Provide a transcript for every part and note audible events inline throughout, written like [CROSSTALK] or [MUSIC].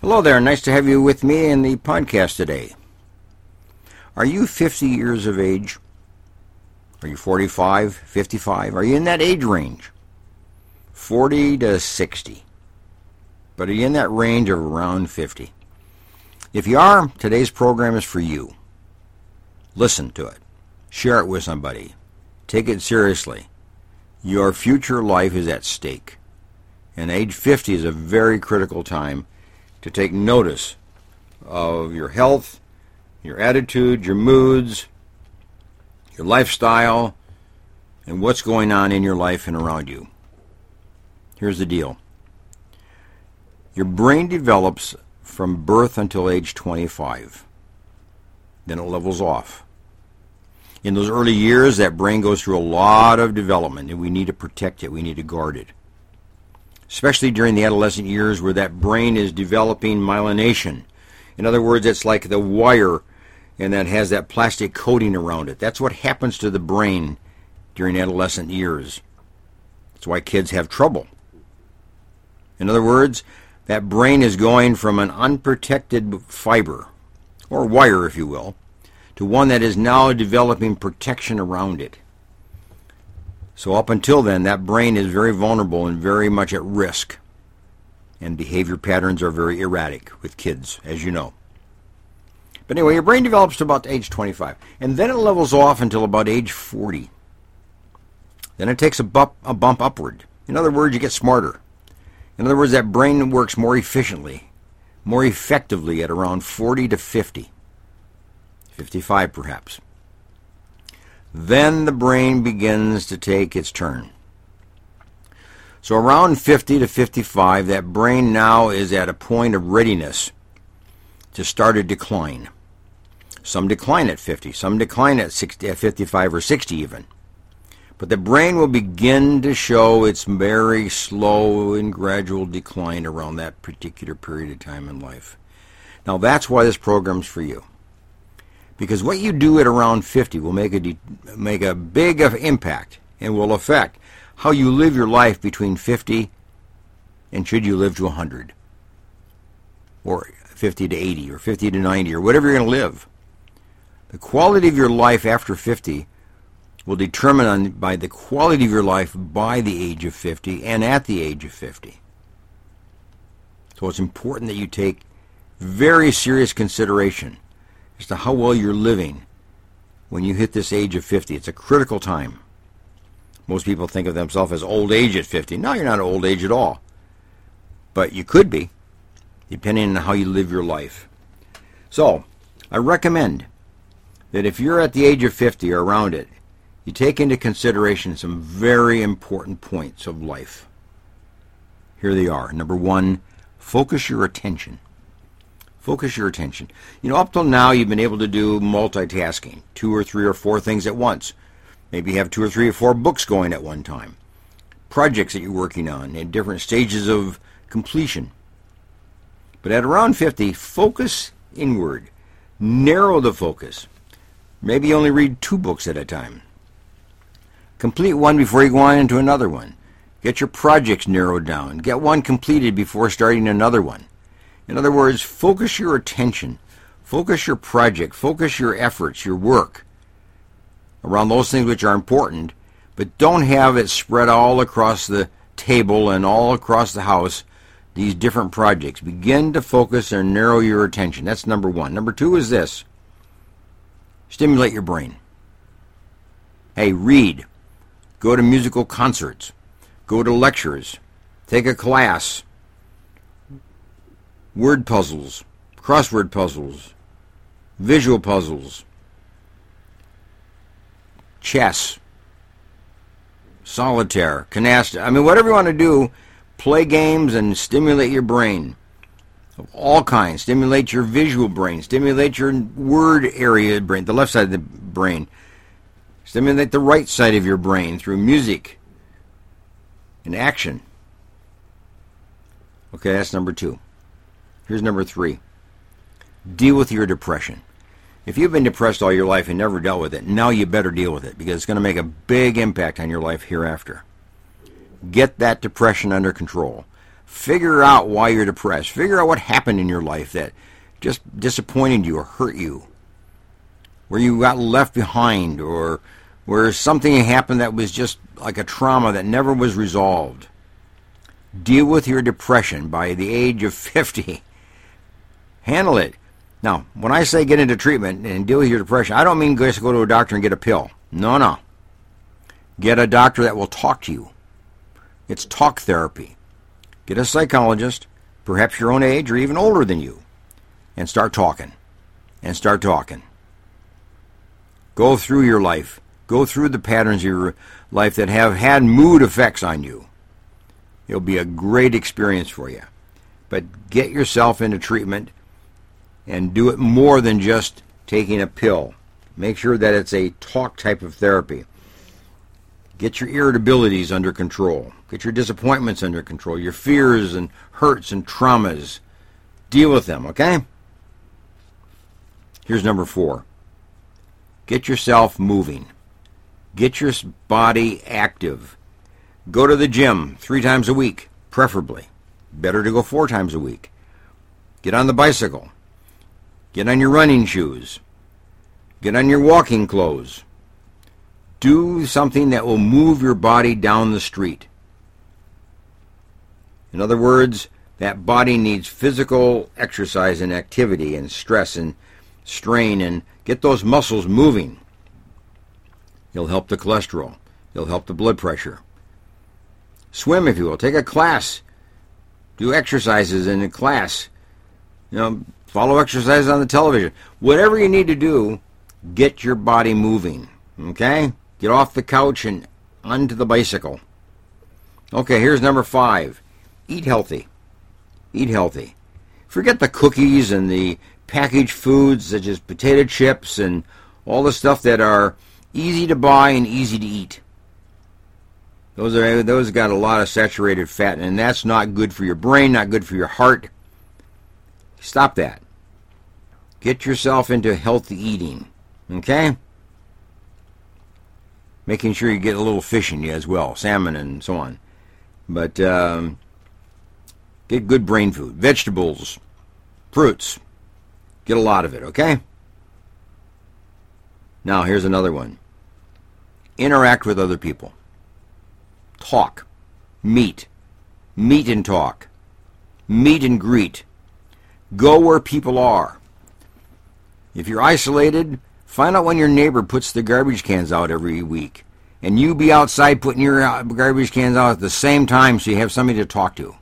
Hello there. Nice to have you with me in the podcast today. Are you 50 years of age? Are you 45, 55? Are you in that age range? 40 to 60. But are you in that range of around 50? If you are, today's program is for you. Listen to it. Share it with somebody. Take it seriously. Your future life is at stake. And age 50 is a very critical time to take notice of your health, your attitude, your moods, your lifestyle, and what's going on in your life and around you. Here's the deal your brain develops from birth until age 25. Then it levels off. In those early years, that brain goes through a lot of development, and we need to protect it, we need to guard it especially during the adolescent years where that brain is developing myelination. In other words, it's like the wire and that has that plastic coating around it. That's what happens to the brain during adolescent years. That's why kids have trouble. In other words, that brain is going from an unprotected fiber, or wire if you will, to one that is now developing protection around it. So up until then, that brain is very vulnerable and very much at risk. And behavior patterns are very erratic with kids, as you know. But anyway, your brain develops to about age 25. And then it levels off until about age 40. Then it takes a bump, a bump upward. In other words, you get smarter. In other words, that brain works more efficiently, more effectively at around 40 to 50. 55 perhaps. Then the brain begins to take its turn. So around 50 to 55, that brain now is at a point of readiness to start a decline. Some decline at 50, some decline at 60, at 55 or 60 even. But the brain will begin to show its very slow and gradual decline around that particular period of time in life. Now that's why this program's for you because what you do at around 50 will make a de- make a big impact and will affect how you live your life between 50 and should you live to 100 or 50 to 80 or 50 to 90 or whatever you're going to live. The quality of your life after 50 will determine on, by the quality of your life by the age of 50 and at the age of 50. So it's important that you take very serious consideration as to how well you're living when you hit this age of 50. It's a critical time. Most people think of themselves as old age at 50. No, you're not old age at all. But you could be, depending on how you live your life. So, I recommend that if you're at the age of 50 or around it, you take into consideration some very important points of life. Here they are. Number one, focus your attention. Focus your attention. You know, up till now, you've been able to do multitasking, two or three or four things at once. Maybe you have two or three or four books going at one time, projects that you're working on in different stages of completion. But at around 50, focus inward. Narrow the focus. Maybe only read two books at a time. Complete one before you go on into another one. Get your projects narrowed down. Get one completed before starting another one. In other words, focus your attention, focus your project, focus your efforts, your work around those things which are important, but don't have it spread all across the table and all across the house, these different projects. Begin to focus and narrow your attention. That's number one. Number two is this stimulate your brain. Hey, read, go to musical concerts, go to lectures, take a class word puzzles, crossword puzzles, visual puzzles, chess, solitaire, canasta. I mean, whatever you want to do, play games and stimulate your brain of all kinds. Stimulate your visual brain, stimulate your word area brain, the left side of the brain. Stimulate the right side of your brain through music and action. Okay, that's number two. Here's number three deal with your depression. If you've been depressed all your life and never dealt with it, now you better deal with it because it's going to make a big impact on your life hereafter. Get that depression under control. Figure out why you're depressed. Figure out what happened in your life that just disappointed you or hurt you. Where you got left behind or where something happened that was just like a trauma that never was resolved. Deal with your depression by the age of 50. Handle it. Now, when I say get into treatment and deal with your depression, I don't mean just go to a doctor and get a pill. No, no. Get a doctor that will talk to you. It's talk therapy. Get a psychologist, perhaps your own age or even older than you, and start talking. And start talking. Go through your life. Go through the patterns of your life that have had mood effects on you. It'll be a great experience for you. But get yourself into treatment and do it more than just taking a pill. Make sure that it's a talk type of therapy. Get your irritabilities under control. Get your disappointments under control, your fears and hurts and traumas. Deal with them, okay? Here's number four get yourself moving, get your body active. Go to the gym three times a week, preferably. Better to go four times a week. Get on the bicycle. Get on your running shoes. Get on your walking clothes. Do something that will move your body down the street. In other words, that body needs physical exercise and activity and stress and strain and get those muscles moving. It'll help the cholesterol. It'll help the blood pressure. Swim, if you will. Take a class. Do exercises in a class. You know, follow exercises on the television. Whatever you need to do, get your body moving. Okay? Get off the couch and onto the bicycle. Okay, here's number five. Eat healthy. Eat healthy. Forget the cookies and the packaged foods such as potato chips and all the stuff that are easy to buy and easy to eat. Those are those got a lot of saturated fat, and that's not good for your brain, not good for your heart. Stop that. Get yourself into healthy eating. Okay? Making sure you get a little fish in you as well, salmon and so on. But um, get good brain food, vegetables, fruits, Get a lot of it, okay? Now, here's another one interact with other people, talk, meet, meet and talk, meet and greet, go where people are. If you're isolated, find out when your neighbor puts the garbage cans out every week. And you be outside putting your uh, garbage cans out at the same time so you have somebody to talk to.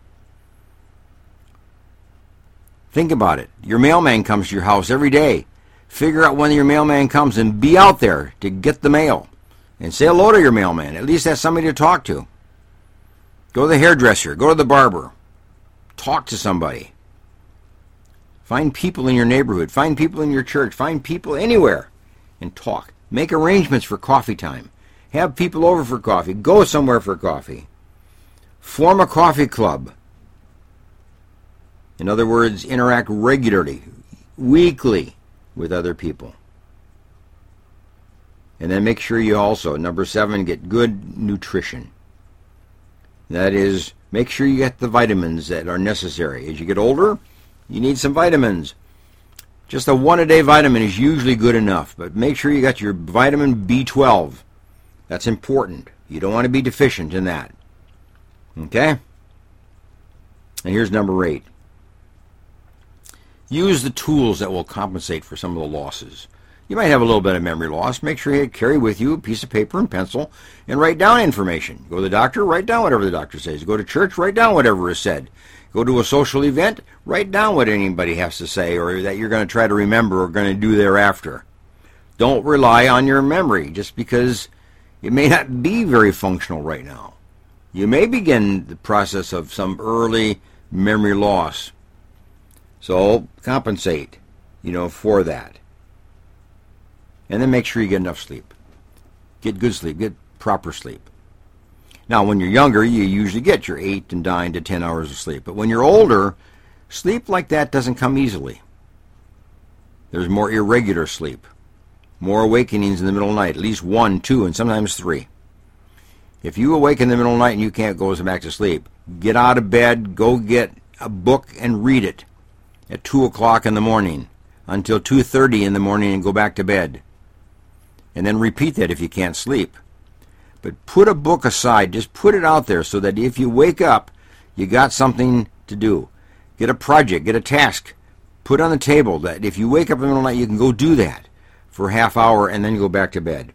Think about it. Your mailman comes to your house every day. Figure out when your mailman comes and be out there to get the mail. And say hello to your mailman. At least have somebody to talk to. Go to the hairdresser. Go to the barber. Talk to somebody. Find people in your neighborhood. Find people in your church. Find people anywhere and talk. Make arrangements for coffee time. Have people over for coffee. Go somewhere for coffee. Form a coffee club. In other words, interact regularly, weekly with other people. And then make sure you also, number seven, get good nutrition. That is, make sure you get the vitamins that are necessary. As you get older, you need some vitamins. Just a one a day vitamin is usually good enough, but make sure you got your vitamin B12. That's important. You don't want to be deficient in that. Okay? And here's number eight Use the tools that will compensate for some of the losses. You might have a little bit of memory loss. Make sure you carry with you a piece of paper and pencil and write down information. Go to the doctor, write down whatever the doctor says. Go to church, write down whatever is said. Go to a social event, write down what anybody has to say or that you're going to try to remember or going to do thereafter. Don't rely on your memory just because it may not be very functional right now. You may begin the process of some early memory loss. So compensate, you know, for that. And then make sure you get enough sleep. Get good sleep, get proper sleep. Now, when you're younger, you usually get your 8 and 9 to 10 hours of sleep. But when you're older, sleep like that doesn't come easily. There's more irregular sleep, more awakenings in the middle of the night, at least one, two, and sometimes three. If you awake in the middle of the night and you can't go back to sleep, get out of bed, go get a book and read it at 2 o'clock in the morning until 2.30 in the morning and go back to bed. And then repeat that if you can't sleep. But put a book aside, just put it out there so that if you wake up, you got something to do. Get a project, get a task, put on the table that if you wake up in the middle of the night, you can go do that for a half hour and then go back to bed.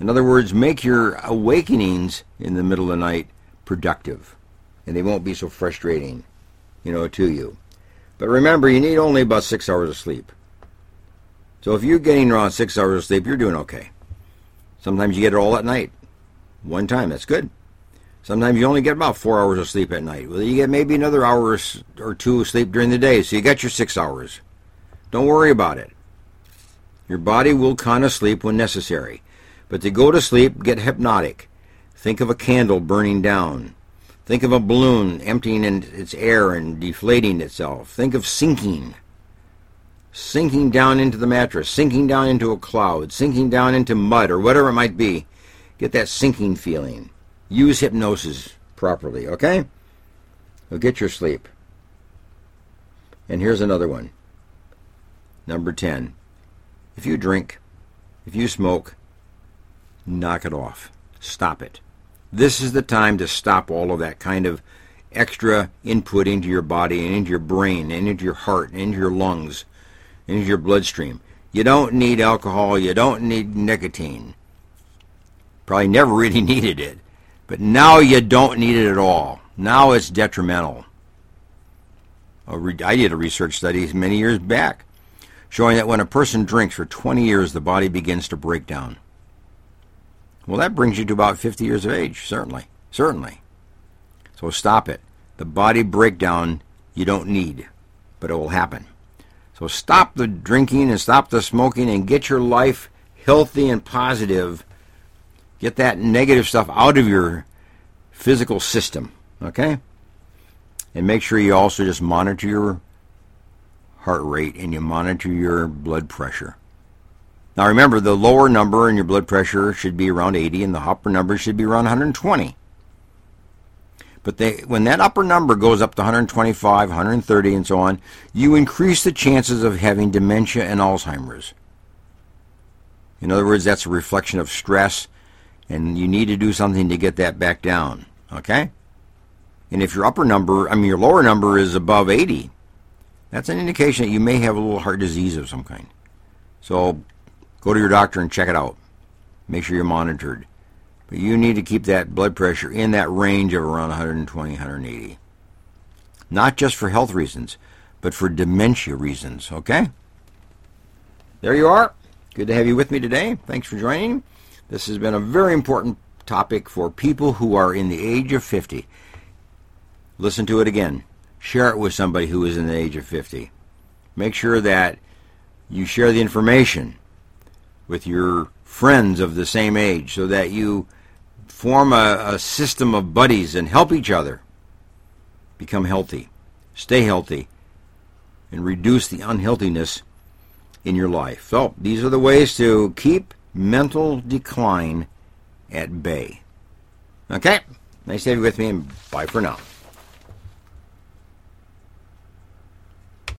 In other words, make your awakenings in the middle of the night productive, and they won't be so frustrating, you know, to you. But remember, you need only about six hours of sleep. So if you're getting around six hours of sleep, you're doing okay. Sometimes you get it all at night. One time, that's good. Sometimes you only get about four hours of sleep at night. Well, you get maybe another hour or two of sleep during the day, so you got your six hours. Don't worry about it. Your body will kind of sleep when necessary. But to go to sleep, get hypnotic. Think of a candle burning down. Think of a balloon emptying its air and deflating itself. Think of sinking. Sinking down into the mattress, sinking down into a cloud, sinking down into mud or whatever it might be. Get that sinking feeling. Use hypnosis properly, okay? Well, get your sleep. And here's another one. Number 10. If you drink, if you smoke, knock it off. Stop it. This is the time to stop all of that kind of extra input into your body and into your brain and into your heart and into your lungs into your bloodstream. You don't need alcohol. You don't need nicotine. Probably never [LAUGHS] really needed it. But now you don't need it at all. Now it's detrimental. I did a research study many years back showing that when a person drinks for 20 years, the body begins to break down. Well, that brings you to about 50 years of age, certainly. Certainly. So stop it. The body breakdown you don't need, but it will happen. So stop the drinking and stop the smoking and get your life healthy and positive. Get that negative stuff out of your physical system, okay? And make sure you also just monitor your heart rate and you monitor your blood pressure. Now remember, the lower number in your blood pressure should be around 80 and the upper number should be around 120. But they, when that upper number goes up to 125, 130, and so on, you increase the chances of having dementia and Alzheimer's. In other words, that's a reflection of stress, and you need to do something to get that back down. Okay? And if your upper number, I mean, your lower number is above 80, that's an indication that you may have a little heart disease of some kind. So Go to your doctor and check it out. Make sure you're monitored. But you need to keep that blood pressure in that range of around 120, 180. Not just for health reasons, but for dementia reasons, okay? There you are. Good to have you with me today. Thanks for joining. This has been a very important topic for people who are in the age of 50. Listen to it again. Share it with somebody who is in the age of 50. Make sure that you share the information with your friends of the same age so that you form a, a system of buddies and help each other become healthy, stay healthy, and reduce the unhealthiness in your life. So, these are the ways to keep mental decline at bay. Okay? Nice to have you with me, and bye for now.